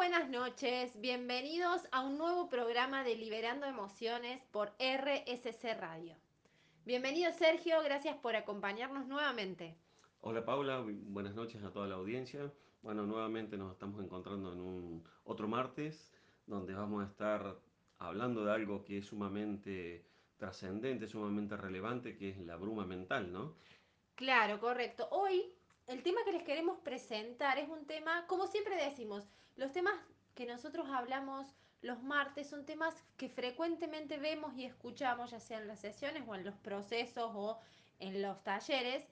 buenas noches, bienvenidos a un nuevo programa de Liberando Emociones por RSC Radio. Bienvenido Sergio, gracias por acompañarnos nuevamente. Hola Paula, buenas noches a toda la audiencia. Bueno, nuevamente nos estamos encontrando en un otro martes donde vamos a estar hablando de algo que es sumamente trascendente, sumamente relevante, que es la bruma mental, ¿no? Claro, correcto. Hoy el tema que les queremos presentar es un tema, como siempre decimos, los temas que nosotros hablamos los martes son temas que frecuentemente vemos y escuchamos, ya sea en las sesiones o en los procesos o en los talleres,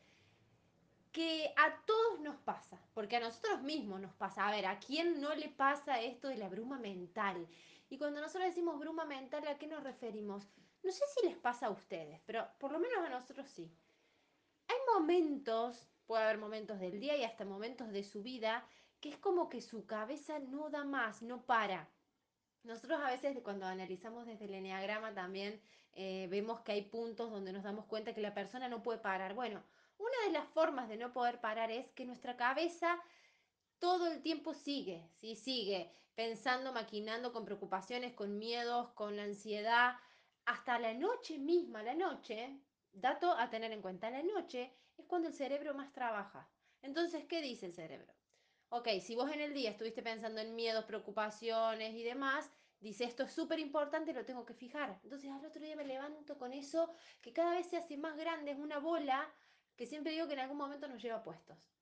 que a todos nos pasa, porque a nosotros mismos nos pasa. A ver, ¿a quién no le pasa esto de la bruma mental? Y cuando nosotros decimos bruma mental, ¿a qué nos referimos? No sé si les pasa a ustedes, pero por lo menos a nosotros sí. Hay momentos puede haber momentos del día y hasta momentos de su vida que es como que su cabeza no da más, no para. Nosotros a veces cuando analizamos desde el enneagrama también eh, vemos que hay puntos donde nos damos cuenta que la persona no puede parar. Bueno, una de las formas de no poder parar es que nuestra cabeza todo el tiempo sigue, ¿sí? sigue pensando, maquinando con preocupaciones, con miedos, con ansiedad, hasta la noche misma, la noche, dato a tener en cuenta, la noche es cuando el cerebro más trabaja. Entonces, ¿qué dice el cerebro? Ok, si vos en el día estuviste pensando en miedos, preocupaciones y demás, dice esto es súper importante, lo tengo que fijar. Entonces al otro día me levanto con eso que cada vez se hace más grande, es una bola que siempre digo que en algún momento nos lleva puestos.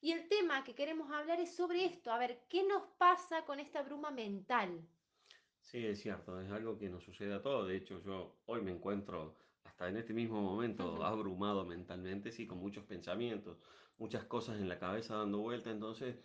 Y el tema que queremos hablar es sobre esto, a ver, ¿qué nos pasa con esta bruma mental? Sí, es cierto, es algo que nos sucede a todos. De hecho, yo hoy me encuentro hasta en este mismo momento abrumado mentalmente, sí, con muchos pensamientos, muchas cosas en la cabeza dando vuelta. Entonces,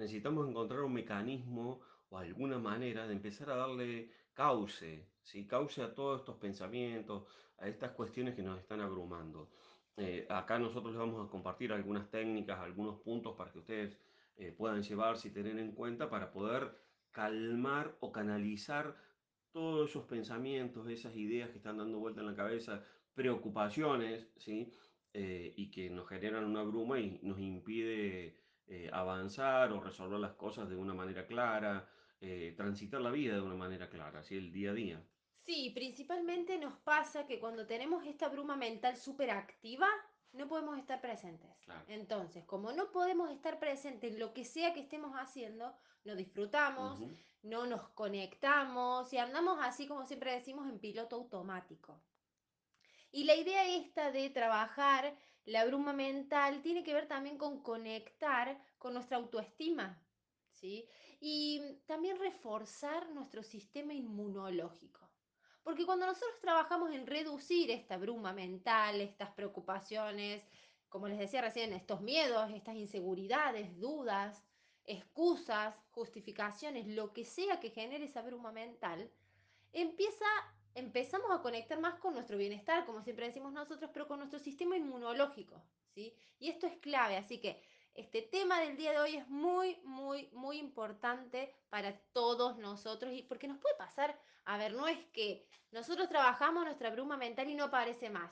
necesitamos encontrar un mecanismo o alguna manera de empezar a darle cauce, ¿sí? cauce a todos estos pensamientos, a estas cuestiones que nos están abrumando. Eh, acá nosotros les vamos a compartir algunas técnicas, algunos puntos para que ustedes eh, puedan llevarse y tener en cuenta para poder calmar o canalizar todos esos pensamientos, esas ideas que están dando vuelta en la cabeza, preocupaciones, ¿sí? Eh, y que nos generan una bruma y nos impide eh, avanzar o resolver las cosas de una manera clara, eh, transitar la vida de una manera clara, ¿sí? el día a día. Sí, principalmente nos pasa que cuando tenemos esta bruma mental súper activa, no podemos estar presentes. Entonces, como no podemos estar presentes en lo que sea que estemos haciendo, no disfrutamos, no nos conectamos y andamos así como siempre decimos en piloto automático. Y la idea esta de trabajar la bruma mental tiene que ver también con conectar con nuestra autoestima, ¿sí? Y también reforzar nuestro sistema inmunológico. Porque cuando nosotros trabajamos en reducir esta bruma mental, estas preocupaciones, como les decía recién, estos miedos, estas inseguridades, dudas, excusas, justificaciones, lo que sea que genere esa bruma mental, empieza, empezamos a conectar más con nuestro bienestar, como siempre decimos nosotros, pero con nuestro sistema inmunológico, ¿sí? Y esto es clave, así que este tema del día de hoy es muy, muy, muy importante para todos nosotros y porque nos puede pasar, a ver, no es que nosotros trabajamos nuestra bruma mental y no aparece más.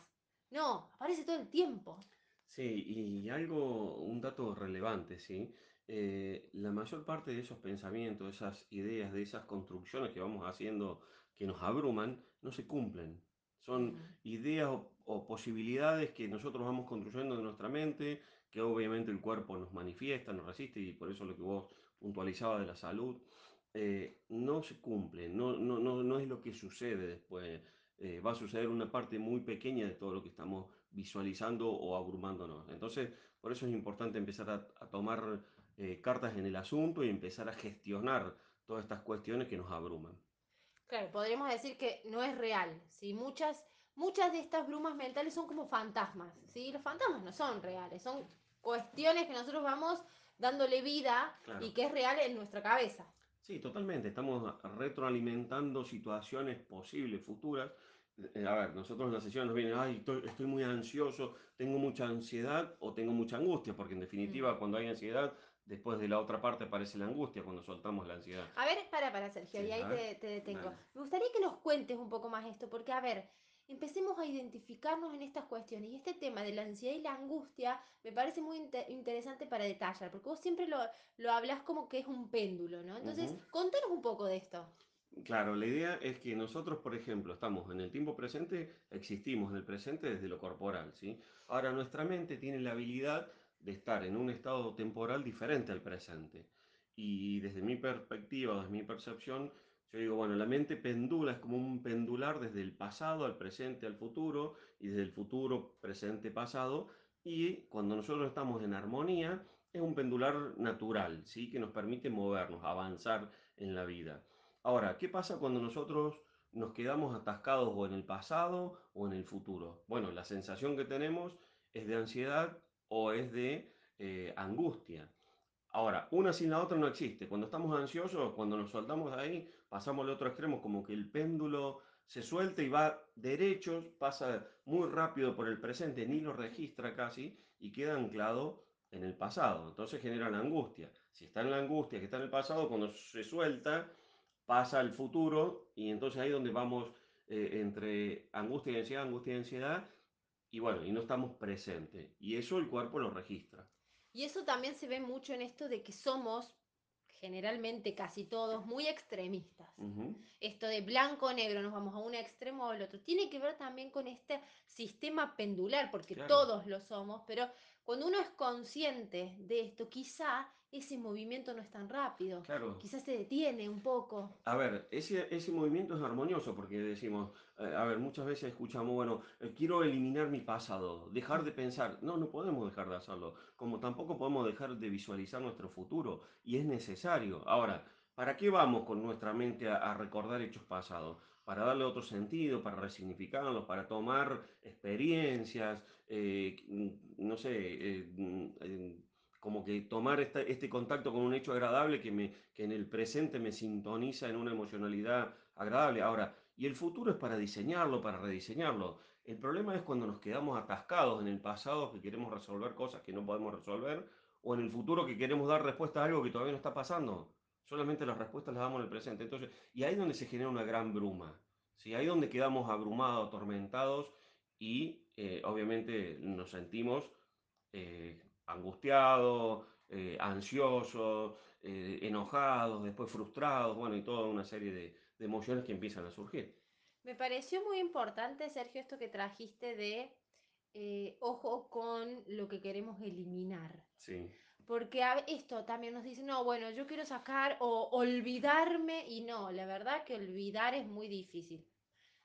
No, aparece todo el tiempo. Sí, y algo, un dato relevante, ¿sí? Eh, la mayor parte de esos pensamientos, de esas ideas, de esas construcciones que vamos haciendo que nos abruman, no se cumplen. Son ideas o, posibilidades que nosotros vamos construyendo en nuestra mente, que obviamente el cuerpo nos manifiesta, nos resiste, y por eso lo que vos puntualizabas de la salud, eh, no se cumple, no, no, no, no es lo que sucede después. Eh, va a suceder una parte muy pequeña de todo lo que estamos visualizando o abrumándonos. Entonces, por eso es importante empezar a, tomar eh, cartas en el asunto y empezar a gestionar todas estas cuestiones que nos abruman. Claro, podríamos decir que no es real, ¿sí? Muchas, muchas de estas brumas mentales son como fantasmas, ¿sí? Los fantasmas no son reales, son cuestiones que nosotros vamos dándole vida y que es real en nuestra cabeza. Sí, totalmente. Estamos retroalimentando situaciones posibles, futuras. Eh, a ver, nosotros en la sesión nos viene, ay, estoy, muy ansioso, tengo mucha ansiedad o tengo mucha angustia, porque en definitiva cuando hay ansiedad, después de la otra parte aparece la angustia cuando soltamos la ansiedad. A ver, para, para Sergio, y ahí te, detengo. Me gustaría que nos cuentes un poco más esto, porque a ver, empecemos a identificarnos en estas cuestiones. Y este tema de la ansiedad y la angustia me parece muy inter interesante para detallar, porque vos siempre lo, lo hablas como que es un péndulo, ¿no? Entonces, contanos un poco de esto. Claro, la idea es que nosotros, por ejemplo, estamos en el tiempo presente, existimos en el presente desde lo corporal, ¿sí? Ahora, nuestra mente tiene la habilidad de estar en un estado temporal diferente al presente. Y desde mi perspectiva, desde mi percepción, yo digo, bueno, la mente pendula, es como un pendular desde el pasado al presente al futuro, y desde el futuro, presente, pasado, y cuando nosotros estamos en armonía, es un pendular natural, ¿sí? Que nos permite movernos, avanzar en la vida. Ahora, ¿qué pasa cuando nosotros nos quedamos atascados o en el pasado o en el futuro? Bueno, la sensación que tenemos es de ansiedad o es de eh, angustia. Ahora, una sin la otra no existe. Cuando estamos ansiosos, cuando nos soltamos de ahí, pasamos al otro extremo, como que el péndulo se suelta y va derecho, pasa muy rápido por el presente, ni lo registra casi y queda anclado en el pasado. Entonces genera la angustia. Si está en la angustia que está en el pasado, cuando se suelta, pasa al futuro y entonces ahí donde vamos eh, entre angustia y ansiedad, angustia y ansiedad, y bueno, y no estamos presentes. Y eso el cuerpo lo registra. Y eso también se ve mucho en esto de que somos, generalmente casi todos, muy extremistas. Esto de blanco o negro, nos vamos a un extremo o al otro. Tiene que ver también con este sistema pendular, porque Claro, todos lo somos, pero cuando uno es consciente de esto, quizá ese movimiento no es tan rápido, claro. quizá se detiene un poco. A ver, ese, ese movimiento es armonioso porque decimos, eh, a ver, muchas veces escuchamos, bueno, eh, quiero eliminar mi pasado, dejar de pensar. No, no podemos dejar de hacerlo, como tampoco podemos dejar de visualizar nuestro futuro y es necesario. Ahora, ¿para qué vamos con nuestra mente a, a recordar hechos pasados? Para darle otro sentido, para resignificarlos, para tomar experiencias, eh, mm, no sé, eh, mm, eh, como que tomar este contacto con un hecho agradable que me que en el presente me sintoniza en una emocionalidad agradable. Ahora, y el futuro es para diseñarlo, para rediseñarlo. El problema es cuando nos quedamos atascados en el pasado que queremos resolver cosas que no podemos resolver o en el futuro que queremos dar respuesta a algo que todavía no está pasando. Solamente las respuestas las damos en el presente. Entonces, y ahí es donde se genera una gran bruma. ¿sí? Ahí es donde quedamos abrumados, atormentados y eh, obviamente nos sentimos eh, angustiados, eh, ansiosos, eh, enojados, después frustrados, bueno, y toda una serie de, de emociones que empiezan a surgir. Me pareció muy importante, Sergio, esto que trajiste de eh, ojo con lo que queremos eliminar. Sí, Porque a- esto también nos dice, no, bueno, yo quiero sacar o olvidarme y no, la verdad que olvidar es muy difícil.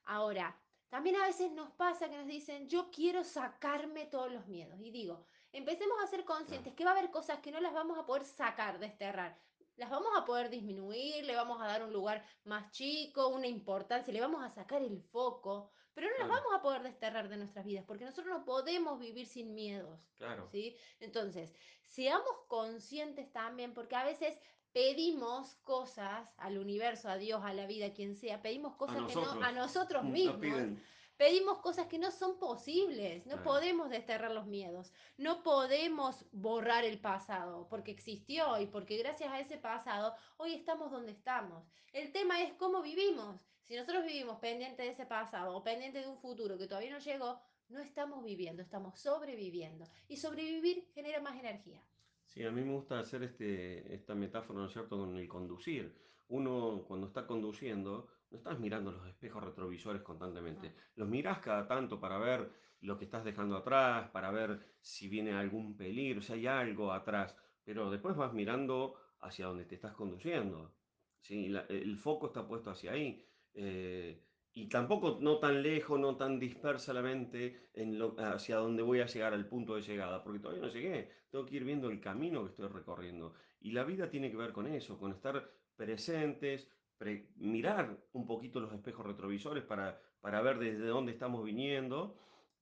Ahora, también a veces nos pasa que nos dicen, yo quiero sacarme todos los miedos. Y digo, empecemos a ser conscientes que va a haber cosas que no las vamos a poder sacar, desterrar. Las vamos a poder disminuir, le vamos a dar un lugar más chico, una importancia, le vamos a sacar el foco, pero no las claro, vamos a poder desterrar de nuestras vidas, porque nosotros no podemos vivir sin miedos. claro. ¿Sí? Entonces, seamos conscientes también, porque a veces pedimos cosas al universo, a Dios, a la vida, a quien sea, pedimos A cosas que no, a nosotros nos mismos, pedimos cosas que no son posibles, no podemos desterrar los miedos, no podemos borrar el pasado, porque existió y porque gracias a ese pasado hoy estamos donde estamos. El tema es cómo vivimos. Si nosotros vivimos pendiente de ese pasado o pendiente de un futuro que todavía no llegó, no estamos viviendo, estamos sobreviviendo. Y sobrevivir genera más energía. Sí, a mí me gusta hacer este, esta metáfora, ¿no es cierto?, con el conducir. Uno, cuando está conduciendo, no estás mirando los espejos retrovisores constantemente. Los mirás cada tanto para ver lo que estás dejando atrás, para ver si viene algún peligro, si hay algo atrás. Pero después vas mirando hacia donde te estás conduciendo. ¿sí? La- el foco está puesto hacia ahí. Eh, y tampoco no tan lejos, no tan dispersa la mente en hacia donde voy a llegar, al punto de llegada, porque todavía no llegué. Tengo que ir viendo el camino que estoy recorriendo. Y la vida tiene que ver con eso, con estar presentes, pre- mirar un poquito los espejos retrovisores para, para ver desde dónde estamos viniendo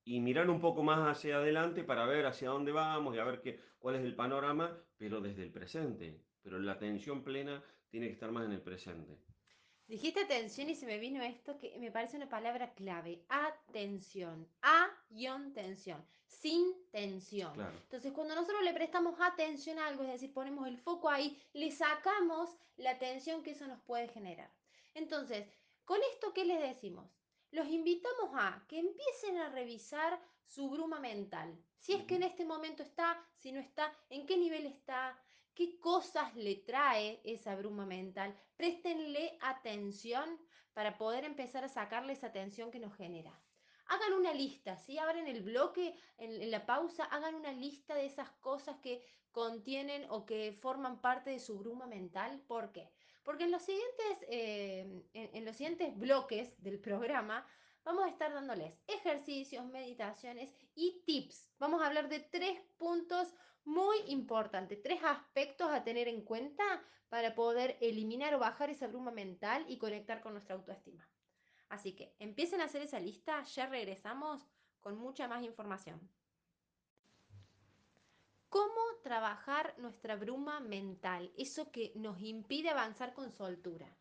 y mirar un poco más hacia adelante para ver hacia dónde vamos y a ver qué, cuál es el panorama, pero desde el presente. Pero la atención plena tiene que estar más en el presente. Dijiste atención y se me vino esto que me parece una palabra clave. Atención. A-tensión. Sin tensión. Claro, Entonces, cuando nosotros le prestamos atención a algo, es decir, ponemos el foco ahí, le sacamos la tensión que eso nos puede generar. Entonces, ¿con esto qué les decimos? los invitamos a que empiecen a revisar su bruma mental. Si es que en este momento está, si no está, en qué nivel está, qué cosas le trae esa bruma mental. Préstenle atención para poder empezar a sacarle esa atención que nos genera. Hagan una lista, ¿sí? Ahora en el bloque, en, la pausa, hagan una lista de esas cosas que contienen o que forman parte de su bruma mental. ¿Por qué? Porque en los siguientes, eh, en los siguientes bloques del programa vamos a estar dándoles ejercicios, meditaciones y tips. Vamos a hablar de tres puntos muy importantes, tres aspectos a tener en cuenta para poder eliminar o bajar esa bruma mental y conectar con nuestra autoestima. Así que empiecen a hacer esa lista, ya regresamos con mucha más información. ¿Cómo trabajar nuestra bruma mental? Eso que nos impide avanzar con soltura.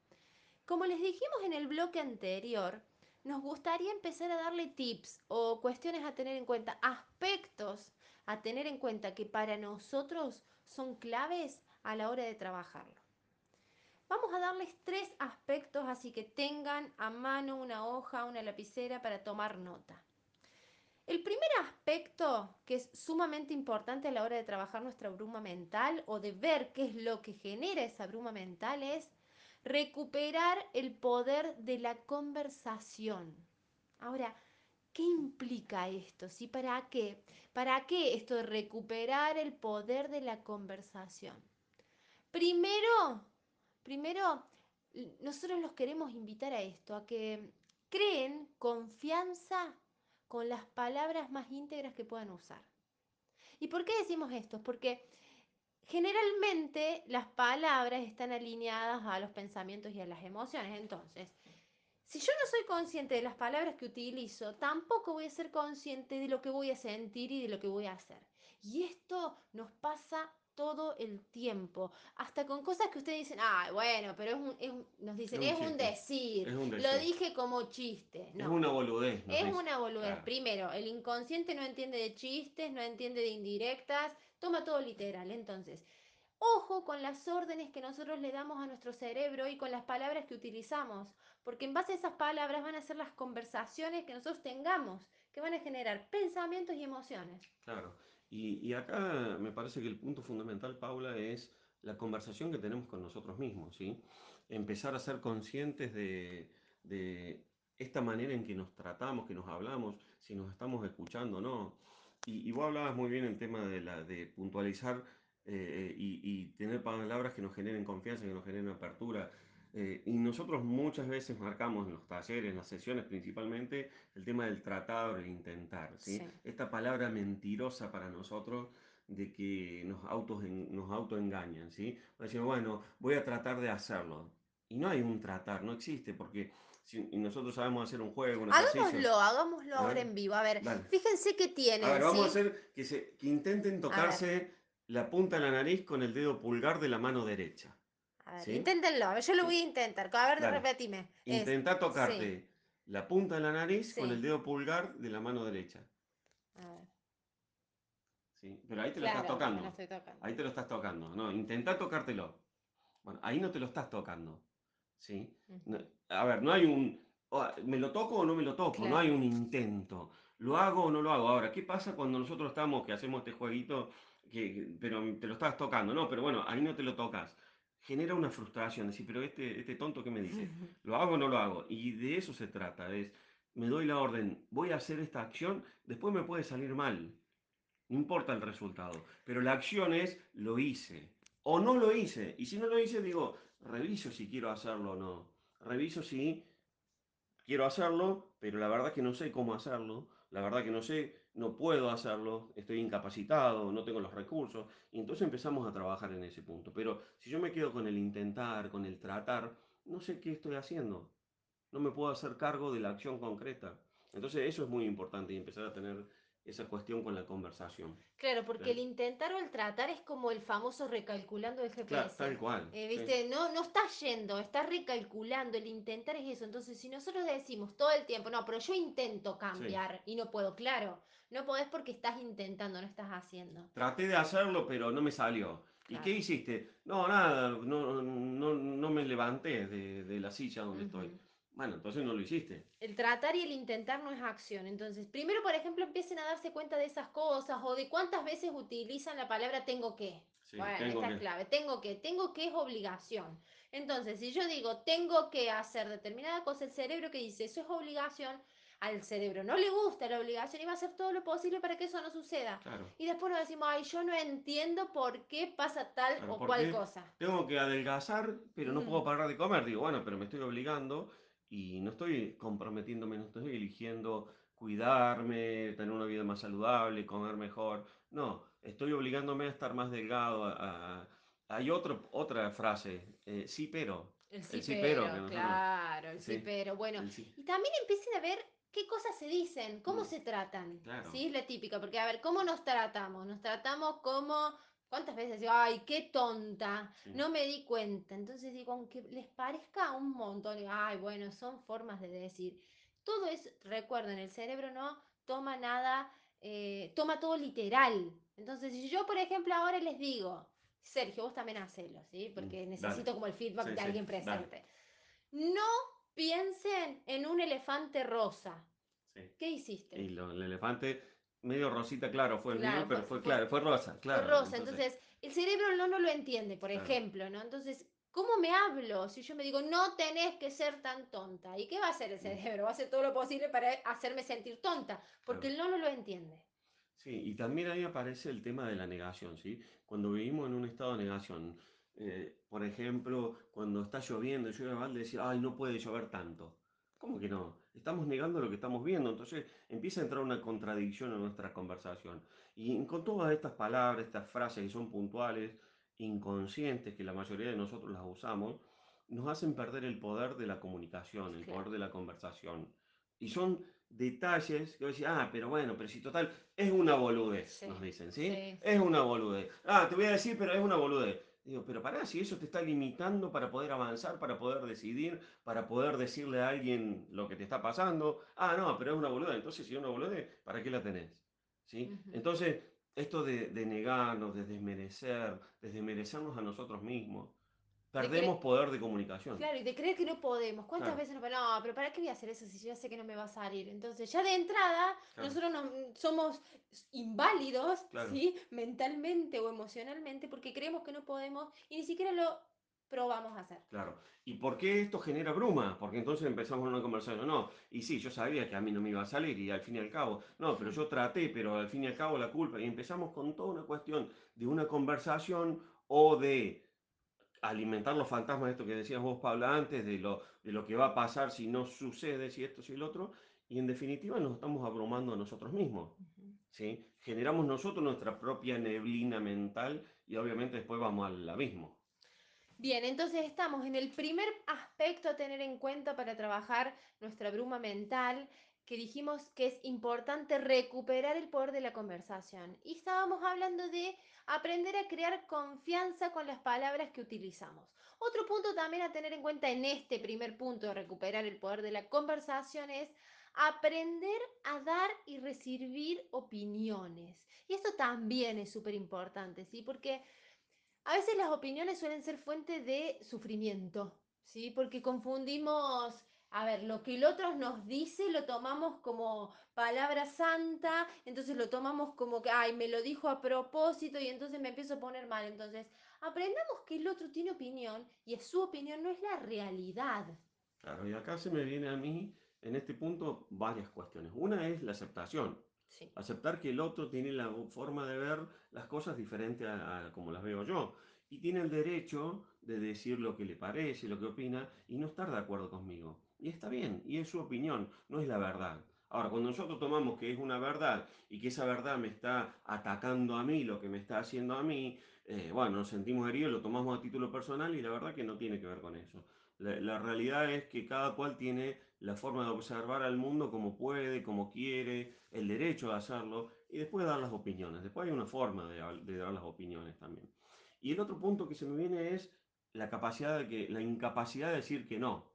Como les dijimos en el bloque anterior, nos gustaría empezar a darle tips o cuestiones a tener en cuenta, aspectos a tener en cuenta que para nosotros son claves a la hora de trabajarlo. Vamos a darles tres aspectos, así que tengan a mano una hoja, una lapicera para tomar nota. El primer aspecto que es sumamente importante a la hora de trabajar nuestra bruma mental o de ver qué es lo que genera esa bruma mental es recuperar el poder de la conversación. Ahora, ¿qué implica esto? ¿Sí? ¿Para qué? ¿Para qué esto de recuperar el poder de la conversación? Primero, Primero, nosotros los queremos invitar a esto, a que creen confianza con las palabras más íntegras que puedan usar. ¿Y por qué decimos esto? Porque generalmente las palabras están alineadas a los pensamientos y a las emociones. Entonces, si yo no soy consciente de las palabras que utilizo, tampoco voy a ser consciente de lo que voy a sentir y de lo que voy a hacer. Y esto nos pasa todo el tiempo, hasta con cosas que ustedes dicen, ah, bueno, pero es un, nos dicen, es un, decir, lo dije como chiste. No, es una boludez. Es una boludez. Primero, el inconsciente no entiende de chistes, no entiende de indirectas, toma todo literal. Entonces, ojo con las órdenes que nosotros le damos a nuestro cerebro y con las palabras que utilizamos, porque en base a esas palabras van a ser las conversaciones que nosotros tengamos, que van a generar pensamientos y emociones. Claro. Y, acá me parece que el punto fundamental, Paula, es la conversación que tenemos con nosotros mismos, ¿sí? Empezar a ser conscientes de, esta manera en que nos tratamos, que nos hablamos, si nos estamos escuchando o no. Y, y, vos hablabas muy bien el tema de, la, de puntualizar eh, y, y, tener palabras que nos generen confianza, que nos generen apertura, eh, y nosotros muchas veces marcamos en los talleres, en las sesiones principalmente, el tema del tratar o el intentar. ¿sí? Esta palabra mentirosa para nosotros de que nos, autos, nos autoengañan. ¿sí? Decimos, bueno, voy a tratar de hacerlo. Y no hay un tratar, no existe, porque si nosotros sabemos hacer un juego, un Hagámoslo, hagámoslo ahora en vivo. A ver, fíjense que tienen. A ver, vamos a hacer que, se, que intenten tocarse la punta de la nariz con el dedo pulgar de la mano derecha. A inténtenlo, yo lo voy a intentar. A ver, repetime. Intenta tocarte la punta de la nariz con el dedo pulgar de la mano derecha. A ver. ¿Sí? Pero ahí te lo estás tocando. Ahí te lo estás tocando. No, intenta tocártelo. Bueno, ahí no te lo estás tocando. ¿Sí? a ver, no hay un. ¿Me lo toco o no me lo toco? No hay un intento. ¿Lo hago o no lo hago? Ahora, ¿qué pasa cuando nosotros estamos, que hacemos este jueguito, que, pero te lo estás tocando? No, pero bueno, ahí no te lo tocas genera una frustración, decir, pero este, este tonto que me dice, ¿lo hago o no lo hago? Y de eso se trata, es, me doy la orden, voy a hacer esta acción, después me puede salir mal, no importa el resultado, pero la acción es, lo hice, o no lo hice, y si no lo hice, digo, reviso si quiero hacerlo o no, reviso si quiero hacerlo, pero la verdad que no sé cómo hacerlo, la verdad que no sé, no puedo hacerlo, estoy incapacitado, no tengo los recursos, y entonces empezamos a trabajar en ese punto. Pero si yo me quedo con el intentar, con el tratar, no sé qué estoy haciendo, no me puedo hacer cargo de la acción concreta. Entonces eso es muy importante y empezar a tener esa cuestión con la conversación. Claro, porque el intentar o el tratar es como el famoso recalculando el GPS. Claro, tal cual. Eh, ¿Viste? No, no estás yendo, estás recalculando. El intentar es eso. Entonces, si nosotros decimos todo el tiempo, no, pero yo intento cambiar y no puedo, claro, no podés porque estás intentando, no estás haciendo. Traté de hacerlo, pero no me salió. ¿Y qué hiciste? No, nada, no, no, no me levanté de, la silla donde estoy. Bueno, entonces no lo hiciste. El tratar y el intentar no es acción. Entonces, primero, por ejemplo, empiecen a darse cuenta de esas cosas o de cuántas veces utilizan la palabra tengo que. Sí, Bueno, tengo esta que. es clave. Tengo que. Tengo que es obligación. Entonces, si yo digo tengo que hacer determinada cosa, el cerebro que dice eso es obligación, al cerebro no le gusta la obligación y va a hacer todo lo posible para que eso no suceda. Claro. Y después nos decimos, ay, yo no entiendo por qué pasa tal Claro, o cual cosa. tengo que adelgazar, pero no puedo parar de comer. Digo, bueno, pero me estoy obligando y no estoy comprometiéndome, no estoy eligiendo cuidarme, tener una vida más saludable, comer mejor. No, estoy obligándome a estar más delgado. a- a- Hay otro, otra frase, eh, sí, pero. El El sí pero, claro, el sí Sí, pero. Bueno, sí. y también empiecen a ver qué cosas se dicen, cómo Mm, se tratan, claro, ¿sí? Es la típica, porque a ver, ¿cómo nos tratamos? Nos tratamos como, ¿cuántas veces digo, ay, qué tonta, sí, no me di cuenta? Entonces digo, aunque les parezca un montón, digo, ay, bueno, son formas de decir. Todo es, recuerden, el cerebro no toma nada, eh, toma todo literal. Entonces, si yo, por ejemplo, ahora les digo, Sergio, vos también hacelo, ¿sí? mm, Porque dale. necesito como el feedback Sí, de sí, alguien dale. presente. No piensen en un elefante rosa. ¿Qué Y hiciste? lo- el elefante, medio rosita, claro, fue el mío, pero fue, fue fue, claro, fue rosa, fue claro. rosa. Entonces, Entonces, el cerebro no, no lo entiende, por claro, ejemplo, ¿no? Entonces, ¿cómo me hablo? Si yo me digo, no tenés que ser tan tonta. ¿Y qué va a hacer el mm, cerebro? Va a hacer todo lo posible para hacerme sentir tonta, porque claro. él no, no lo entiende. Sí, y también ahí aparece el tema de la negación, ¿sí? Cuando vivimos en un estado de negación, eh, por ejemplo, cuando está lloviendo y llueve balde, decir, ay, no puede llover tanto. ¿Cómo que no? Estamos negando lo que estamos viendo, entonces empieza a entrar una contradicción en nuestra conversación. Y con todas estas palabras, estas frases que son puntuales, inconscientes, que la mayoría de nosotros las usamos, nos hacen perder el poder de la comunicación, el poder de la conversación. Y son detalles que decís, ah, pero bueno, pero si total, es una boludez, nos Sí, dicen, ¿sí? sí, Es una boludez. Ah, te voy a decir, pero es una boludez. Digo, pero pará, si eso te está limitando para poder avanzar, para poder decidir, para poder decirle a alguien lo que te está pasando. Ah, no, pero es una boludez. Entonces, si es una boludez, ¿para qué la tenés? ¿Sí? Entonces, esto de, de negarnos, de desmerecer, de desmerecernos a nosotros mismos, perdemos cre- poder de comunicación. Claro, y de creer que no podemos. ¿Cuántas Claro, veces nos no, pero ¿para qué voy a hacer eso si yo ya sé que no me va a salir? Entonces, ya de entrada, claro, nosotros no- somos inválidos, claro. ¿sí? Mentalmente o emocionalmente, porque creemos que no podemos y ni siquiera lo probamos a hacer. Claro. ¿Y por qué esto genera bruma? Porque entonces empezamos una conversación. No, y sí, yo sabía que a mí no me iba a salir y al fin y al cabo, no, pero yo traté, pero al fin y al cabo la culpa. Y empezamos con toda una cuestión de una conversación o de alimentar los fantasmas, esto que decías vos, Pablo, antes, de lo, de lo que va a pasar si no sucede, si esto, si el otro. Y en definitiva nos estamos abrumando a nosotros mismos. ¿sí? Generamos nosotros nuestra propia neblina mental y obviamente después vamos al abismo. Bien, entonces estamos en el primer aspecto a tener en cuenta para trabajar nuestra bruma mental, que dijimos que es importante recuperar el poder de la conversación. Y estábamos hablando de aprender a crear confianza con las palabras que utilizamos. Otro punto también a tener en cuenta en este primer punto de recuperar el poder de la conversación es aprender a dar y recibir opiniones. Y esto también es súper importante, ¿sí? Porque a veces las opiniones suelen ser fuente de sufrimiento, ¿sí? Porque confundimos, a ver, lo que el otro nos dice lo tomamos como palabra santa, entonces lo tomamos como que, ay, me lo dijo a propósito y entonces me empiezo a poner mal. Entonces, aprendamos que el otro tiene opinión y es su opinión, no es la realidad. Claro, y acá se me viene a mí, en este punto, varias cuestiones. Una es la aceptación. Sí. Aceptar que el otro tiene la forma de ver las cosas diferente a, a como las veo yo. Y tiene el derecho de decir lo que le parece, lo que opina, y no estar de acuerdo conmigo. Y está bien, y es su opinión, no es la verdad. Ahora, cuando nosotros tomamos que es una verdad y que esa verdad me está atacando a mí, lo que me está haciendo a mí, eh, bueno, nos sentimos heridos, lo tomamos a título personal y la verdad que no tiene que ver con eso. La, realidad es que cada cual tiene la forma de observar al mundo como puede, como quiere, el derecho de hacerlo y después dar las opiniones. Después hay una forma de, dar las opiniones también. Y el otro punto que se me viene es la capacidad que, la incapacidad de decir que no,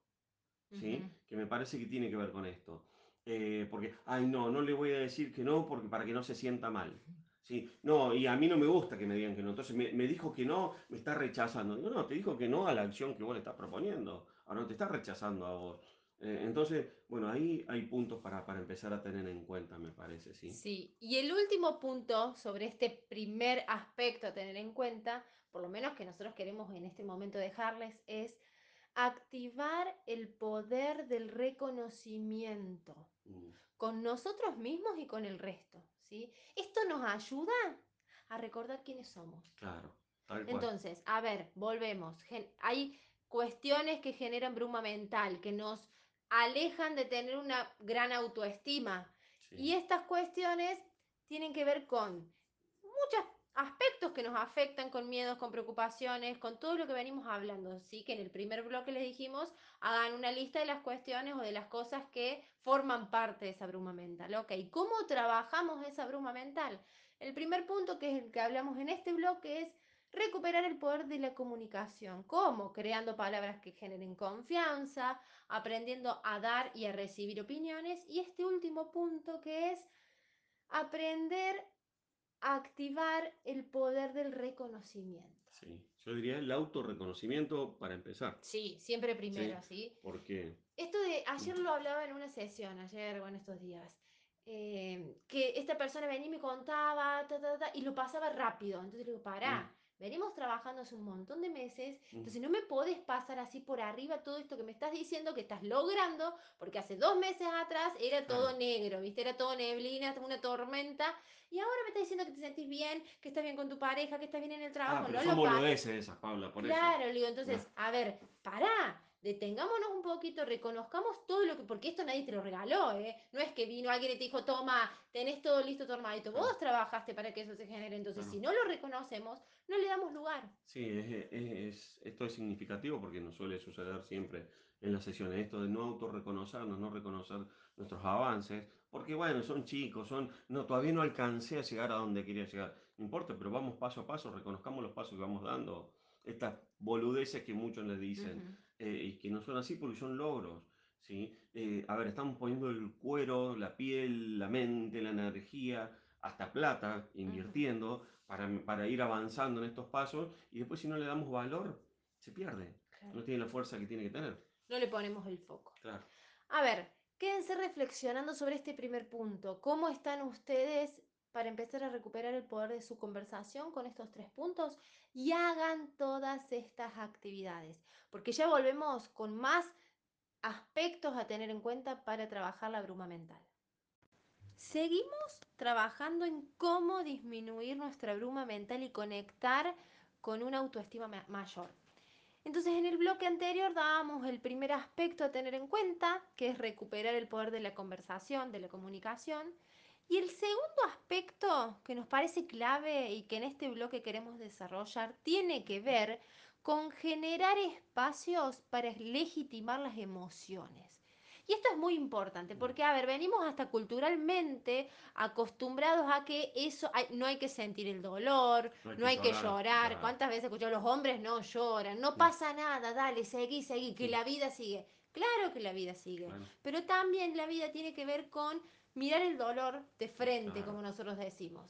¿sí? Que me parece que tiene que ver con esto. Eh, porque, ay, no, no le voy a decir que no porque para que no se sienta mal. Sí, no, y a mí no me gusta que me digan que no. Entonces me, me dijo que no, me está rechazando. Digo, no, te dijo que no a la acción que vos le estás proponiendo. Ahora no te está rechazando a vos. Eh, entonces, bueno, ahí hay puntos para, para empezar a tener en cuenta, me parece, ¿sí? Sí, y el último punto sobre este primer aspecto a tener en cuenta, por lo menos que nosotros queremos en este momento dejarles, es activar el poder del reconocimiento con nosotros mismos y con el resto, ¿sí? Esto nos ayuda a recordar quiénes somos. claro, tal cual. Entonces, a ver, volvemos. Gen- hay cuestiones que generan bruma mental, que nos alejan de tener una gran autoestima. Sí, Y estas cuestiones tienen que ver con muchos aspectos que nos afectan, con miedos, con preocupaciones, con todo lo que venimos hablando. Sí, que en el primer bloque les dijimos, hagan una lista de las cuestiones o de las cosas que forman parte de esa bruma mental. Ok, ¿cómo trabajamos esa bruma mental? El primer punto, que es el que hablamos en este bloque, es recuperar el poder de la comunicación. ¿Cómo? Creando palabras que generen confianza, aprendiendo a dar y a recibir opiniones. Y este último punto que es aprender a activar el poder del reconocimiento. sí. Yo diría el autorreconocimiento para empezar, Sí, siempre primero, ¿sí? Porque, Esto de ayer lo hablaba en una sesión, ayer o en estos días, eh, que esta persona venía y me contaba, ta, ta, ta, y lo pasaba rápido. Entonces le digo, pará, mm, venimos trabajando hace un montón de meses, entonces no me podés pasar así por arriba todo esto que me estás diciendo que estás logrando, porque hace dos meses atrás era todo claro. negro, ¿viste? Era todo neblina, una tormenta, y ahora me estás diciendo que te sentís bien, que estás bien con tu pareja, que estás bien en el Ah, trabajo, pero no lo esas, Paula, por eso. Claro, le digo, entonces, a ver, pará, detengámonos un poquito, reconozcamos todo lo que, porque esto nadie te lo regaló, ¿eh? No es que vino alguien y te dijo, toma, tenés todo listo, tu claro, Vos trabajaste para que eso se genere, entonces si claro. no lo reconocemos, no le damos lugar. Sí, es, es- es- esto es significativo porque nos suele suceder siempre en las sesiones, esto de no autorreconocernos, no reconocer nuestros avances, porque bueno, son chicos, son, no, todavía no alcancé a llegar a donde quería llegar, no importa, pero vamos paso a paso, reconozcamos los pasos que vamos dando, estas boludeces que muchos les dicen, Ujú, eh, y que no son así porque son logros, ¿sí? Eh, a ver, estamos poniendo el cuero, la piel, la mente, la energía, hasta plata, invirtiendo para, para ir avanzando en estos pasos y después si no le damos valor, se pierde. claro. No tiene la fuerza que tiene que tener. No le ponemos el foco. Claro. A ver, quédense reflexionando sobre este primer punto. ¿Cómo están ustedes para empezar a recuperar el poder de su conversación con estos tres puntos? Y hagan todas estas actividades, porque ya volvemos con más aspectos a tener en cuenta para trabajar la bruma mental. Seguimos trabajando en cómo disminuir nuestra bruma mental y conectar con una autoestima ma- mayor. Entonces en el bloque anterior dábamos el primer aspecto a tener en cuenta, que es recuperar el poder de la conversación, de la comunicación. Y el segundo aspecto que nos parece clave y que en este bloque queremos desarrollar tiene que ver con generar espacios para legitimar las emociones. Y esto es muy importante porque, a ver, venimos hasta culturalmente acostumbrados a que eso hay- no hay que sentir el dolor, No hay no que llorar. Claro. ¿Cuántas veces escuchado los hombres no lloran? No Mm, pasa nada, dale, seguí, seguí, que Sí, la vida sigue. Claro que la vida sigue, claro. pero también la vida tiene que ver con mirar el dolor de frente, como nosotros decimos.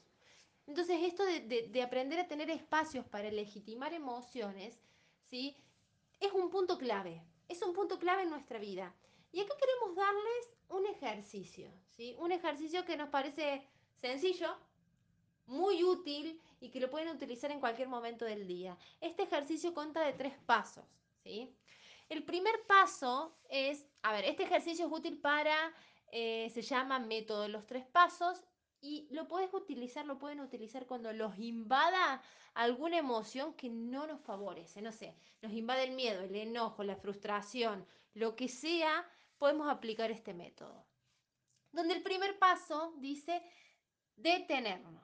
Entonces, esto de, de- de aprender a tener espacios para legitimar emociones, ¿sí? Es un punto clave, es un punto clave en nuestra vida. Y acá queremos darles un ejercicio, ¿sí? Un ejercicio que nos parece sencillo, muy útil y que lo pueden utilizar en cualquier momento del día. Este ejercicio consta de tres pasos, ¿sí? El primer paso es, a ver, este ejercicio es útil para, eh, se llama método de los tres pasos y lo puedes utilizar, lo pueden utilizar cuando los invada alguna emoción que no nos favorece, no sé, nos invade el miedo, el enojo, la frustración, lo que sea, podemos aplicar este método. Donde el primer paso dice detenernos.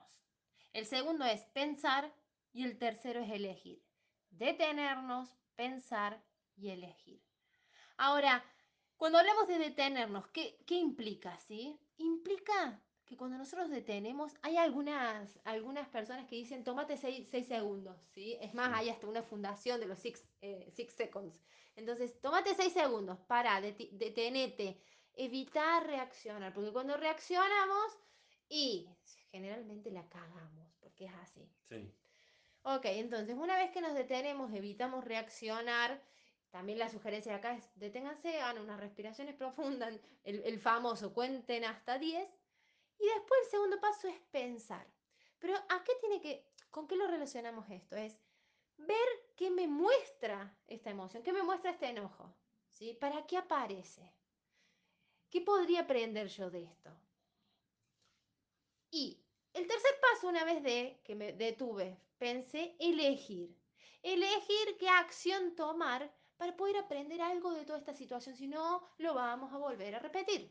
El segundo es pensar y el tercero es elegir. Detenernos, pensar y elegir. Ahora, cuando hablamos de detenernos, ¿qué, qué implica? ¿sí? Implica que cuando nosotros detenemos, hay algunas, algunas personas que dicen, tómate 6 segundos, ¿sí? Es más, Sí. hay hasta una fundación de los 6 seconds. Entonces, tómate 6 segundos, para, detenete, evitar reaccionar, porque cuando reaccionamos, y generalmente la cagamos, porque es así. Sí. Ok, entonces una vez que nos detenemos, evitamos reaccionar, También la sugerencia de acá es deténganse, hagan unas respiraciones profundas, el, famoso cuenten hasta 10 y después el segundo paso es pensar. Pero ¿a qué tiene que, con qué lo relacionamos esto? Es ver qué me muestra esta emoción, qué me muestra este enojo, ¿sí? ¿Para qué aparece? ¿Qué podría aprender yo de esto? Y el tercer paso, una vez de que me detuve, pensé elegir. Elegir qué acción tomar para poder aprender algo de toda esta situación, si no, lo vamos a volver a repetir.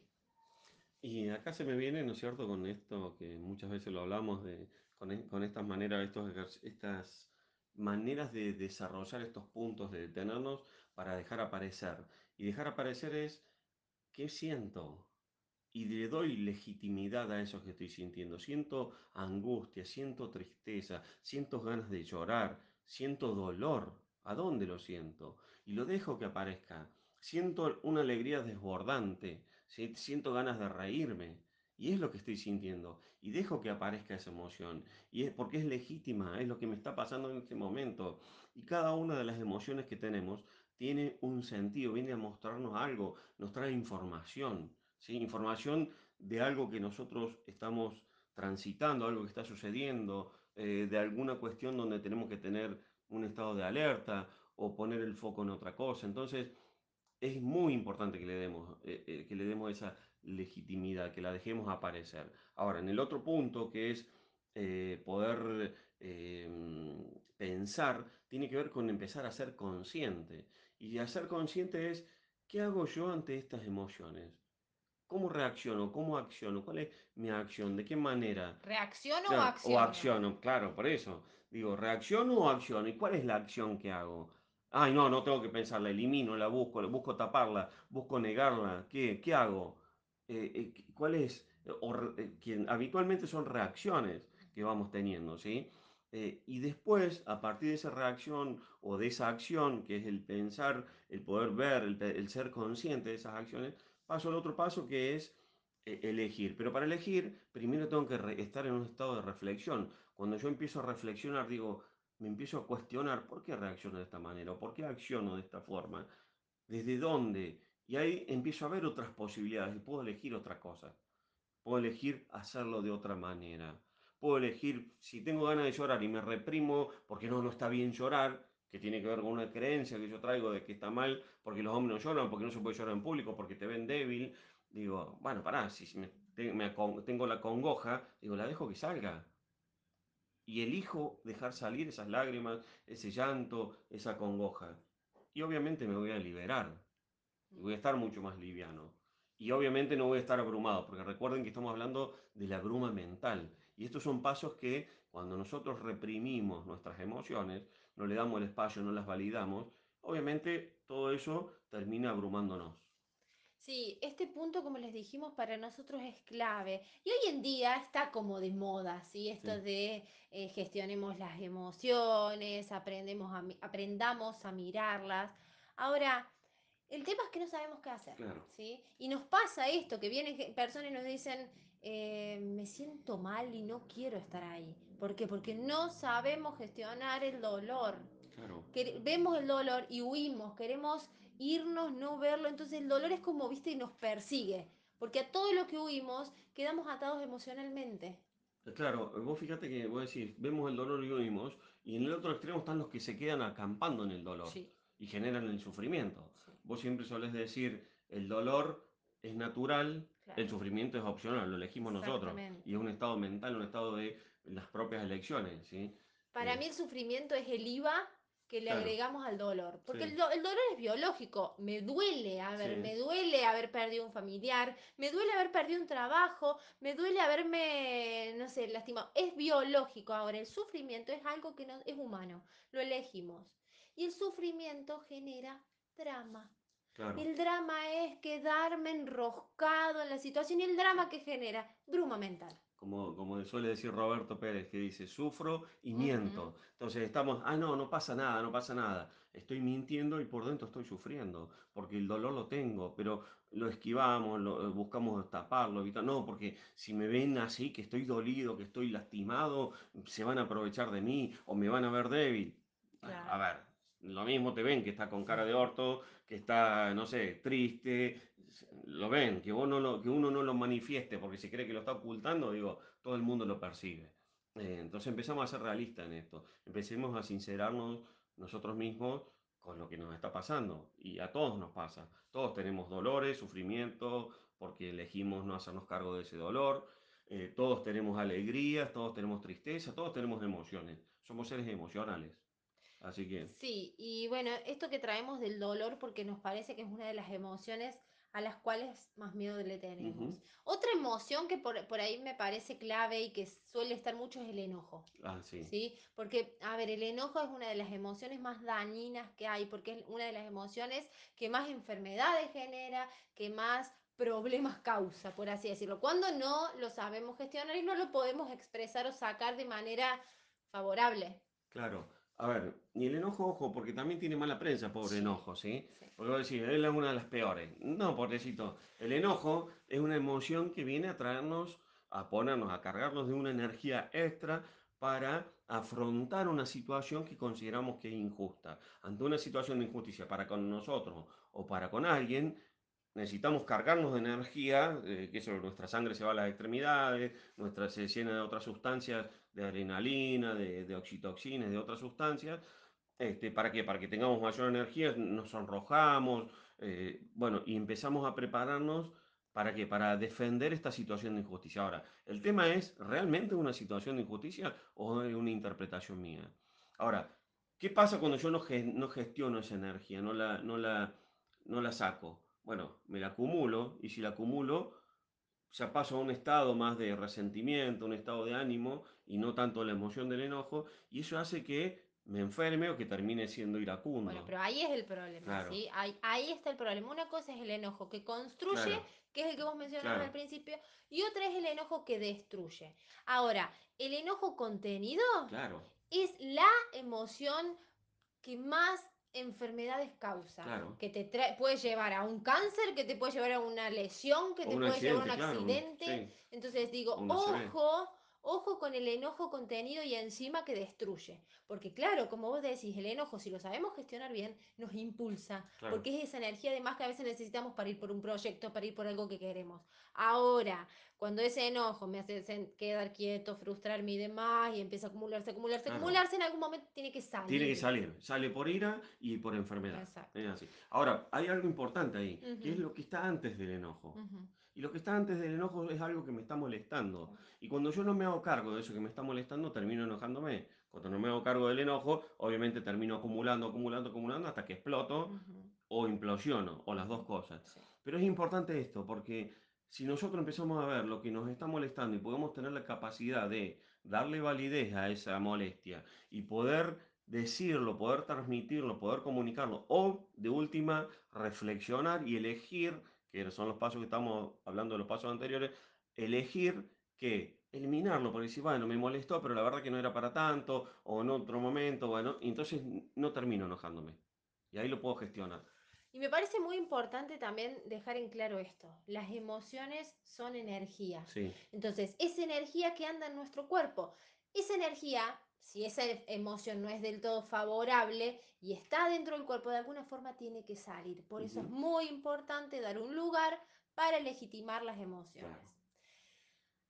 Y acá se me viene, ¿no es cierto?, con esto que muchas veces lo hablamos, de, con, e- con estas maneras, estos, estas maneras de desarrollar estos puntos, de detenernos para dejar aparecer. Y dejar aparecer es, ¿qué siento? y le doy legitimidad a eso que estoy sintiendo. Siento angustia, siento tristeza, siento ganas de llorar, siento dolor. ¿A dónde lo siento? Y lo dejo que aparezca. Siento una alegría desbordante, siento ganas de reírme. Y es lo que estoy sintiendo. Y dejo que aparezca esa emoción. Y es porque es legítima, es lo que me está pasando en este momento. Y cada una de las emociones que tenemos tiene un sentido, viene a mostrarnos algo, nos trae información. ¿sí? información de algo que nosotros estamos transitando, algo que está sucediendo, eh, de alguna cuestión donde tenemos que tener un estado de alerta o poner el foco en otra cosa. Entonces, es muy importante que le demos, eh, eh, que le demos esa legitimidad, que la dejemos aparecer. Ahora, en el otro punto, que es eh, poder em, pensar, tiene que ver con empezar a ser consciente. Y a ser consciente es, ¿qué hago yo ante estas emociones? ¿Cómo reacciono? ¿Cómo acciono? ¿Cuál es mi acción? ¿De qué manera? ¿Reacciono o Claro, o acciono? acciono, claro, por eso. Digo, ¿reacciono o acciono? ¿Y cuál es la acción que hago? Ay, no, no tengo que pensarla, elimino, la busco, la busco taparla, busco negarla. ¿Qué, qué hago? Eh, eh, ¿cuál es? O eh, que habitualmente son reacciones que vamos teniendo, ¿sí? Eh, y después, a partir de esa reacción o de esa acción, que es el pensar, el poder ver, el, el ser consciente de esas acciones, paso al otro paso que es eh, elegir. Pero para elegir, primero tengo que estar en un estado de reflexión. Cuando yo empiezo a reflexionar, digo, me empiezo a cuestionar por qué reacciono de esta manera o por qué acciono de esta forma, desde dónde. Y ahí empiezo a ver otras posibilidades y puedo elegir otra cosa. Puedo elegir hacerlo de otra manera. Puedo elegir, si tengo ganas de llorar y me reprimo porque no, no está bien llorar, que tiene que ver con una creencia que yo traigo de que está mal porque los hombres no lloran, porque no se puede llorar en público, porque te ven débil. Digo, bueno, pará, si me, tengo la congoja, digo, la dejo que salga. Y elijo dejar salir esas lágrimas, ese llanto, esa congoja. Y obviamente me voy a liberar voy a estar mucho más liviano. Y obviamente no voy a estar abrumado, porque recuerden que estamos hablando de la bruma mental. Y estos son pasos que cuando nosotros reprimimos nuestras emociones, no le damos el espacio, no las validamos, obviamente todo eso termina abrumándonos. Sí, este punto, como les dijimos, para nosotros es clave. Y hoy en día está como de moda, ¿sí? Esto Sí, de eh, gestionemos las emociones, aprendemos a aprendamos a mirarlas. Ahora, el tema es que no sabemos qué hacer, claro, ¿sí? Y nos pasa esto, que vienen personas y nos dicen, eh, me siento mal y no quiero estar ahí. ¿Por qué? Porque no sabemos gestionar el dolor claro. que vemos el dolor y huimos, queremos irnos, no verlo, entonces el dolor es como, viste, y nos persigue, porque a todo lo que huimos quedamos atados emocionalmente. Claro, vos fíjate que vos decís, vemos el dolor y huimos, y en el otro extremo están los que se quedan acampando en el dolor Sí, y generan el sufrimiento. sí, Vos siempre solés decir, el dolor es natural, el claro, sufrimiento es opcional, lo elegimos nosotros, y es un estado mental, un estado de las propias elecciones, ¿sí? Para Eh, mí el sufrimiento es el IVA que le claro, agregamos al dolor, porque el, sí, do- el dolor es biológico, me duele, sí, me duele haber perdido un familiar, me duele haber perdido un trabajo, me duele haberme, no sé, lastimado, es biológico. Ahora, el sufrimiento es algo que no, es humano, lo elegimos. Y el sufrimiento genera drama. claro. El drama es quedarme enroscado en la situación y el drama que genera bruma mental. Como, como suele decir Roberto Pérez, que dice, sufro y miento. Entonces estamos, ah, no, no pasa nada, no pasa nada. Estoy mintiendo y por dentro estoy sufriendo, porque el dolor lo tengo, pero lo esquivamos, lo, buscamos taparlo, evitar. No, porque si me ven así, que estoy dolido, que estoy lastimado, se van a aprovechar de mí o me van a ver débil. A ver. lo mismo te ven que está con cara de orto, que está, no sé, triste, lo ven, que, lo, que uno no lo manifieste porque se cree que lo está ocultando, digo, todo el mundo lo percibe. Eh, entonces empezamos a ser realistas en esto, empecemos a sincerarnos nosotros mismos con lo que nos está pasando. Y a todos nos pasa. Todos tenemos dolores, sufrimiento, porque elegimos no hacernos cargo de ese dolor. Eh, todos tenemos alegrías, todos tenemos tristeza, todos tenemos emociones. Somos seres emocionales. Así que... Sí, y bueno, esto que traemos del dolor porque nos parece que es una de las emociones a las cuales más miedo le tenemos. Otra emoción que por, ahí me parece clave y que suele estar mucho es el enojo. Ah, sí. ¿sí? Porque, a ver, el enojo es una de las emociones más dañinas que hay, porque es una de las emociones que más enfermedades genera, que más problemas causa, por así decirlo. Cuando no lo sabemos gestionar y no lo podemos expresar o sacar de manera favorable. Claro. A ver, y el enojo, ojo, porque también tiene mala prensa, pobre enojo, ¿sí? Porque vos decís, él es una de las peores. No, pobrecito. El enojo es una emoción que viene a traernos, a ponernos, a cargarnos de una energía extra para afrontar una situación que consideramos que es injusta. Ante una situación de injusticia para con nosotros o para con alguien, necesitamos cargarnos de energía, eh, que eso, nuestra sangre se va a las extremidades, nuestra se llena de otras sustancias, de adrenalina, de, de oxitoxinas, de otras sustancias. Este, ¿Para qué? Para que tengamos mayor energía, nos sonrojamos, eh, bueno, y empezamos a prepararnos ¿Para qué? Para defender esta situación de injusticia. Ahora, el tema es, ¿realmente una situación de injusticia o es una interpretación mía? Ahora, ¿qué pasa cuando yo no, no gestiono esa energía, no la, no, la, no la saco? Bueno, me la acumulo y si la acumulo, ya paso a un estado más de resentimiento, un estado de ánimo y no tanto la emoción del enojo y eso hace que me enferme o que termine siendo iracundo. Bueno, pero ahí es el problema, ¿sí? Ahí, está el problema. Una cosa es el enojo que construye, que es el que vos mencionabas al principio, y otra es el enojo que destruye. Ahora, el enojo contenido es la emoción que más enfermedades causa. Que te puede llevar a un cáncer, que te puede llevar a una lesión, que te puede llevar a un accidente. Entonces digo, ojo Ojo con el enojo contenido y encima que destruye. Porque claro, como vos decís, el enojo, si lo sabemos gestionar bien, nos impulsa. Porque es esa energía de más que a veces necesitamos para ir por un proyecto, para ir por algo que queremos. Ahora, cuando ese enojo me hace quedar quieto, frustrarme y demás, y empieza a acumularse, acumularse, acumularse, en algún momento tiene que salir. Tiene que salir. Sale por ira y por enfermedad. Exacto. así. Ahora, hay algo importante ahí, que es lo que está antes del enojo. Y lo que está antes del enojo es algo que me está molestando. Y cuando yo no me hago cargo de eso que me está molestando, termino enojándome. Cuando no me hago cargo del enojo, obviamente termino acumulando, acumulando, acumulando hasta que exploto o implosiono, o las dos cosas. Pero es importante esto, porque si nosotros empezamos a ver lo que nos está molestando y podemos tener la capacidad de darle validez a esa molestia y poder decirlo, poder transmitirlo, poder comunicarlo, o de última, reflexionar y elegir que son los pasos que estamos hablando de los pasos anteriores, elegir que eliminarlo, porque decir, bueno, me molestó, pero la verdad que no era para tanto, o en otro momento, bueno, entonces no termino enojándome. Y ahí lo puedo gestionar. Y me parece muy importante también dejar en claro esto. Las emociones son energía. Sí. Entonces, esa energía que anda en nuestro cuerpo, esa energía si esa emoción no es del todo favorable y está dentro del cuerpo, de alguna forma tiene que salir. Por eso es muy importante dar un lugar para legitimar las emociones.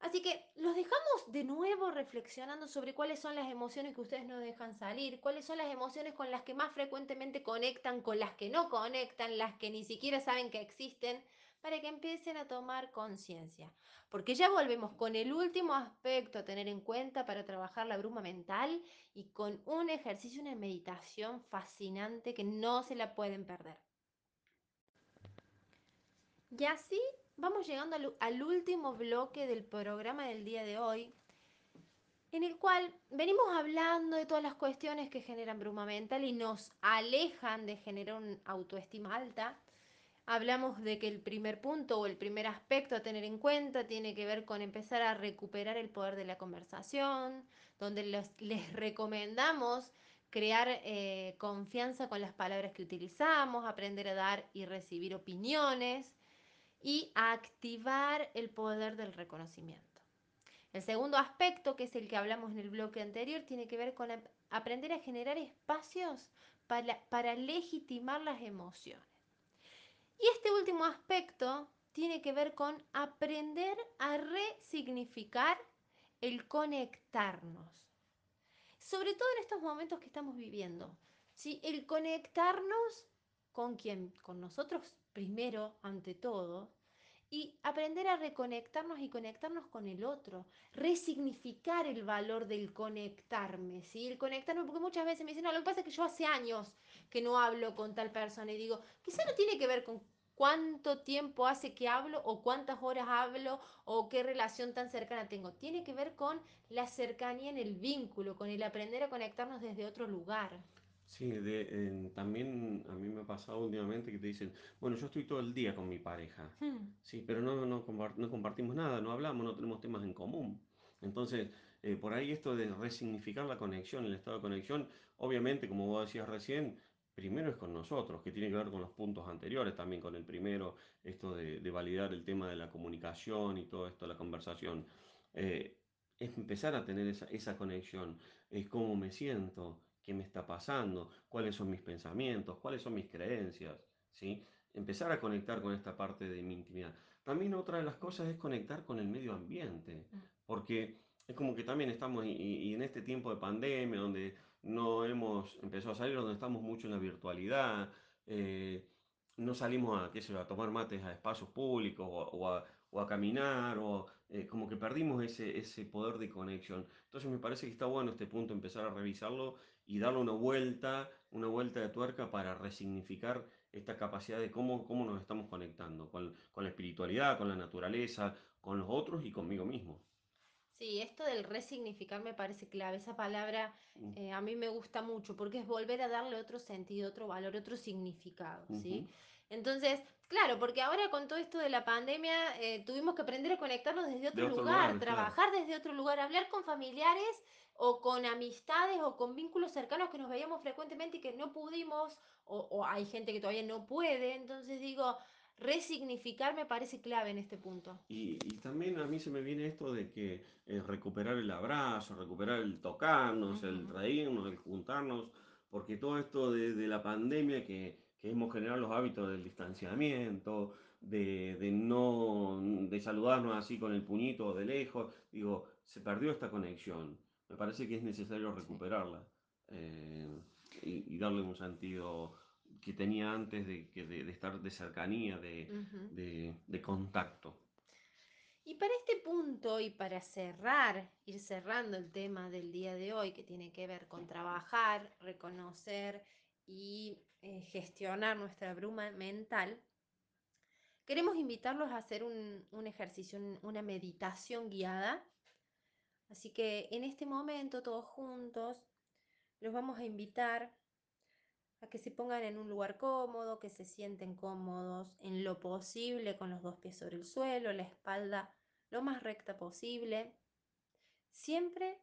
Así que los dejamos de nuevo reflexionando sobre cuáles son las emociones que ustedes no dejan salir, cuáles son las emociones con las que más frecuentemente conectan, con las que no conectan, las que ni siquiera saben que existen para que empiecen a tomar conciencia. Porque ya volvemos con el último aspecto a tener en cuenta para trabajar la bruma mental y con un ejercicio, una meditación fascinante que no se la pueden perder. Y así vamos llegando al, último bloque del programa del día de hoy, en el cual venimos hablando de todas las cuestiones que generan bruma mental y nos alejan de generar una autoestima alta Hablamos de que el primer punto o el primer aspecto a tener en cuenta tiene que ver con empezar a recuperar el poder de la conversación, donde les recomendamos crear eh, confianza con las palabras que utilizamos, aprender a dar y recibir opiniones y activar el poder del reconocimiento. El segundo aspecto, que es el que hablamos en el bloque anterior, tiene que ver con aprender a generar espacios para, para legitimar las emociones. Y este último aspecto tiene que ver con aprender a resignificar el conectarnos. Sobre todo en estos momentos que estamos viviendo. ¿sí? El conectarnos con quién? Con nosotros primero, ante todo, y aprender a reconectarnos y conectarnos con el otro, resignificar el valor del conectarme, ¿sí? El conectarme, porque muchas veces me dicen, no, lo que pasa es que yo hace años que no hablo con tal persona y digo, quizá no tiene que ver con cuánto tiempo hace que hablo o cuántas horas hablo o qué relación tan cercana tengo. Tiene que ver con la cercanía en el vínculo, con el aprender a conectarnos desde otro lugar. Sí, de, también a mí me ha pasado últimamente que te dicen, bueno, yo estoy todo el día con mi pareja, Hmm. sí, pero no, no compartimos nada, no hablamos, no tenemos temas en común. Entonces, eh, por ahí esto de resignificar la conexión, el estado de conexión, obviamente, como vos decías recién, primero es con nosotros, que tiene que ver con los puntos anteriores, también con el primero, esto de, de validar el tema de la comunicación y todo esto, la conversación. Eh, es empezar a tener esa, esa conexión, es cómo me siento qué me está pasando, cuáles son mis pensamientos, cuáles son mis creencias, ¿sí? Empezar a conectar con esta parte de mi intimidad. También otra de las cosas es conectar con el medio ambiente, porque es como que también estamos, y, y en este tiempo de pandemia, donde no hemos empezado a salir, donde estamos mucho en la virtualidad, eh, no salimos a, qué sé a tomar mates a espacios públicos o, o a, o a caminar, o eh, como que perdimos ese, ese poder de conexión. Entonces me parece que está bueno este punto, empezar a revisarlo y darle una vuelta, una vuelta de tuerca para resignificar esta capacidad de cómo, cómo nos estamos conectando con, con la espiritualidad, con la naturaleza, con los otros y conmigo mismo. Sí, esto del resignificar me parece clave. Esa palabra Mm, eh, a mí me gusta mucho porque es volver a darle otro sentido, otro valor, otro significado, ¿sí? Entonces, claro, porque ahora con todo esto de la pandemia eh, tuvimos que aprender a conectarnos desde De otro lugar, claro. trabajar desde otro lugar, hablar con familiares o con amistades o con vínculos cercanos que nos veíamos frecuentemente y que no pudimos, o, o hay gente que todavía no puede. Entonces digo, resignificar me parece clave en este punto. Y, y también a mí se me viene esto de que eh, recuperar el abrazo, recuperar el tocarnos, el Ujú, reírnos, el juntarnos, porque todo esto de, de la pandemia que, que hemos generado los hábitos del distanciamiento, de, de no, de saludarnos así con el puñito de lejos, digo, se perdió esta conexión. Me parece que es necesario recuperarla eh, y, y darle un sentido que tenía antes de, que de, de estar de cercanía, de, Ujú. de de contacto. Y para este punto y para cerrar, ir cerrando el tema del día de hoy que tiene que ver con trabajar, reconocer y eh, gestionar nuestra bruma mental, queremos invitarlos a hacer un, un ejercicio, un- una meditación guiada. Así que en este momento, todos juntos, los vamos a invitar a que se pongan en un lugar cómodo, que se sienten cómodos en lo posible con los dos pies sobre el suelo, la espalda lo más recta posible Siempre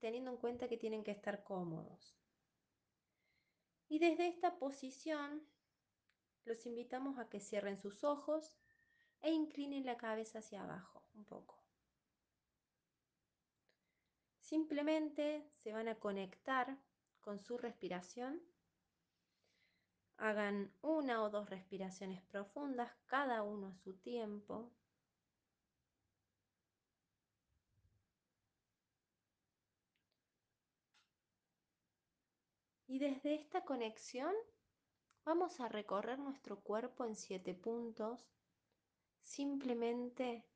teniendo en cuenta que tienen que estar cómodos. Y desde esta posición los invitamos a que cierren sus ojos e inclinen la cabeza hacia abajo un poco. Simplemente se van a conectar con su respiración. Hagan una o dos respiraciones profundas, cada uno a su tiempo. Y desde esta conexión vamos a recorrer nuestro cuerpo en siete puntos, simplemente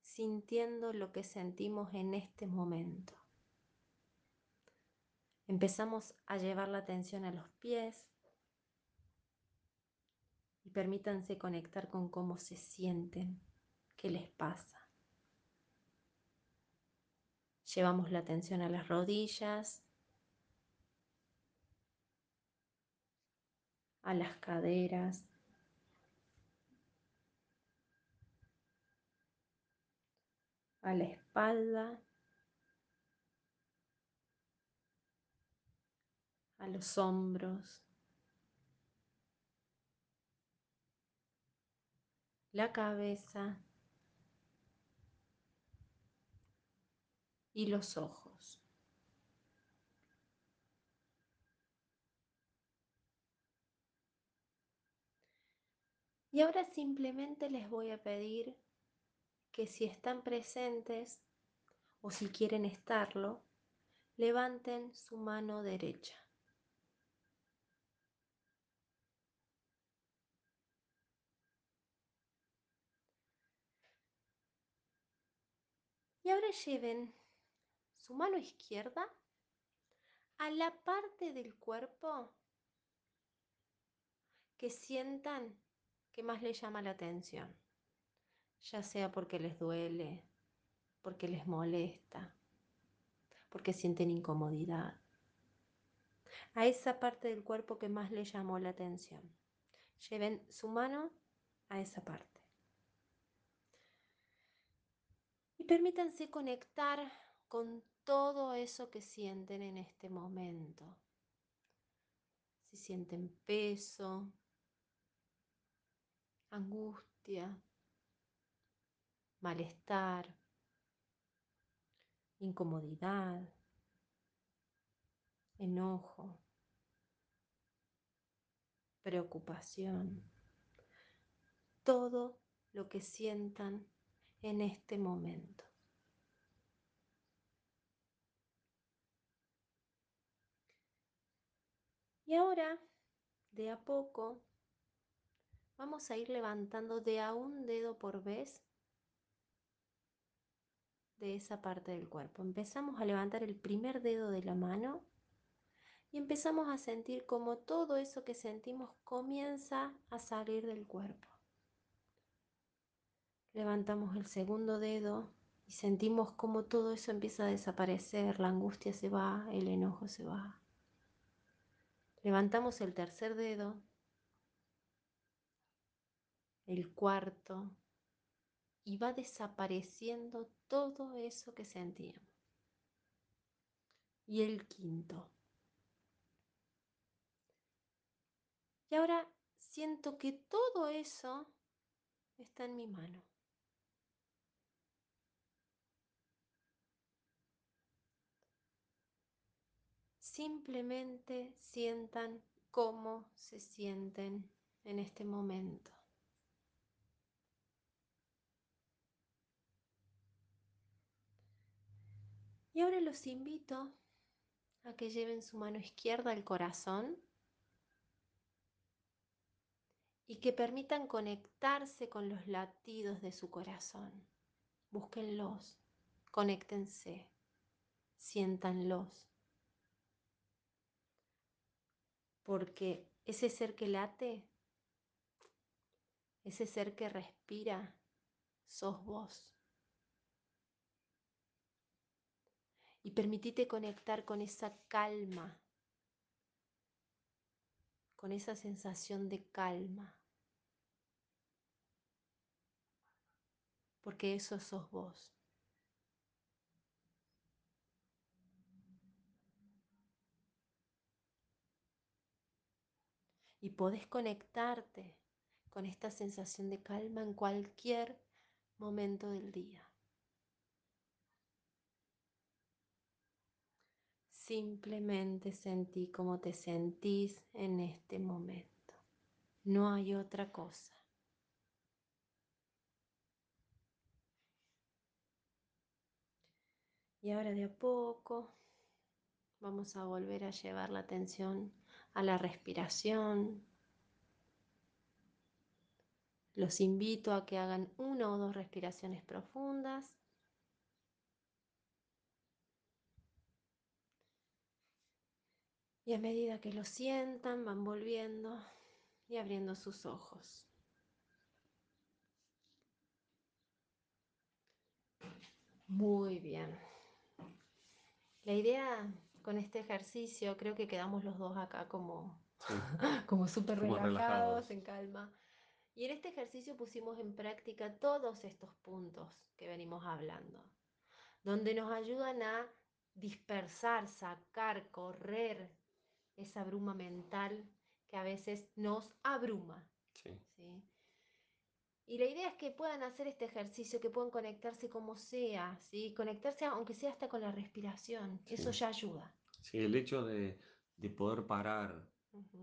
sintiendo lo que sentimos en este momento. Empezamos a llevar la atención a los pies y permítanse conectar con cómo se sienten, qué les pasa. Llevamos la atención a las rodillas, a las caderas, a la espalda, a los hombros, la cabeza y los ojos. Y ahora simplemente les voy a pedir que si están presentes o si quieren estarlo, levanten su mano derecha. Y ahora lleven su mano izquierda a la parte del cuerpo que sientan que más les llama la atención, ya sea porque les duele, porque les molesta, porque sienten incomodidad. A esa parte del cuerpo que más les llamó la atención. Lleven su mano a esa parte. Y permítanse conectar con todo eso que sienten en este momento. Si sienten peso, angustia, malestar, incomodidad, enojo, preocupación, todo lo que sientan en este momento. Y ahora, de a poco, vamos a ir levantando de a un dedo por vez de esa parte del cuerpo. Empezamos a levantar el primer dedo de la mano y empezamos a sentir como todo eso que sentimos comienza a salir del cuerpo. Levantamos el segundo dedo y sentimos como todo eso empieza a desaparecer, la angustia se va, el enojo se va. Levantamos el tercer dedo, el cuarto, y va desapareciendo todo eso que sentíamos. Y el quinto. Y ahora siento que todo eso está en mi mano. Simplemente sientan cómo se sienten en este momento. Y ahora los invito a que lleven su mano izquierda al corazón y que permitan conectarse con los latidos de su corazón. Búsquenlos, conéctense, siéntanlos. Porque ese ser que late, ese ser que respira, sos vos. Y permitite conectar con esa calma, con esa sensación de calma. Porque eso sos vos. Y podés conectarte con esta sensación de calma en cualquier momento del día. Simplemente sentí como te sentís en este momento. No hay otra cosa. Y ahora de a poco vamos a volver a llevar la atención a la respiración. Los invito a que hagan una o dos respiraciones profundas. Y a medida que lo sientan, van volviendo y abriendo sus ojos. Muy bien. La idea con este ejercicio, creo que quedamos los dos acá como, como súper relajados, en calma. Y en este ejercicio pusimos en práctica todos estos puntos que venimos hablando, donde nos ayudan a dispersar, sacar, correr esa bruma mental que a veces nos abruma. ¿sí? Y la idea es que puedan hacer este ejercicio, que puedan conectarse como sea, ¿sí? conectarse aunque sea hasta con la respiración, eso ya ayuda. Sí, el hecho de, poder parar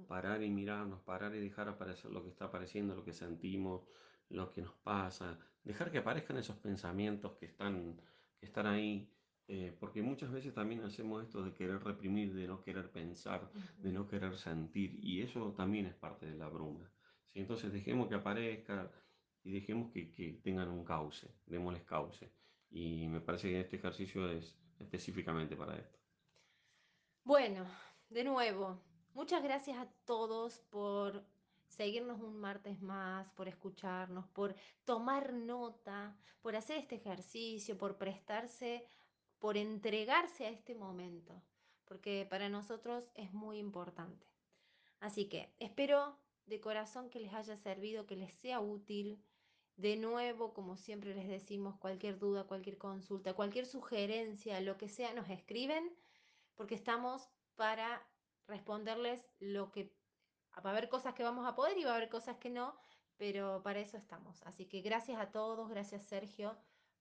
parar y mirarnos, parar y dejar aparecer lo que está apareciendo, lo que sentimos, lo que nos pasa, dejar que aparezcan esos pensamientos que están, que están ahí, eh, porque muchas veces también hacemos esto de querer reprimir, de no querer pensar, de no querer sentir, y eso también es parte de la bruma. ¿sí? Entonces dejemos que aparezca y dejemos que, que tengan un cauce, démosles cauce. Y me parece que este ejercicio es específicamente para esto. Bueno, de nuevo, muchas gracias a todos por seguirnos un martes más, por escucharnos, por tomar nota, por hacer este ejercicio, por prestarse, por entregarse a este momento, porque para nosotros es muy importante. Así que espero de corazón que les haya servido, que les sea útil. De nuevo, como siempre les decimos, cualquier duda, cualquier consulta, cualquier sugerencia, lo que sea, nos escriben porque estamos para responderles lo que... Va a haber cosas que vamos a poder y va a haber cosas que no, pero para eso estamos. Así que gracias a todos, gracias Sergio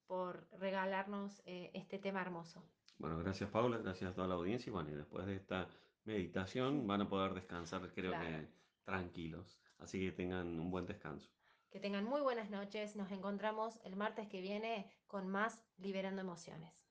por regalarnos eh, este tema hermoso. Bueno, gracias Paula, gracias a toda la audiencia y bueno, y después de esta meditación van a poder descansar, creo Claro. que tranquilos. Así que tengan un buen descanso. Que tengan muy buenas noches. Nos encontramos el martes que viene con más Liberando Emociones.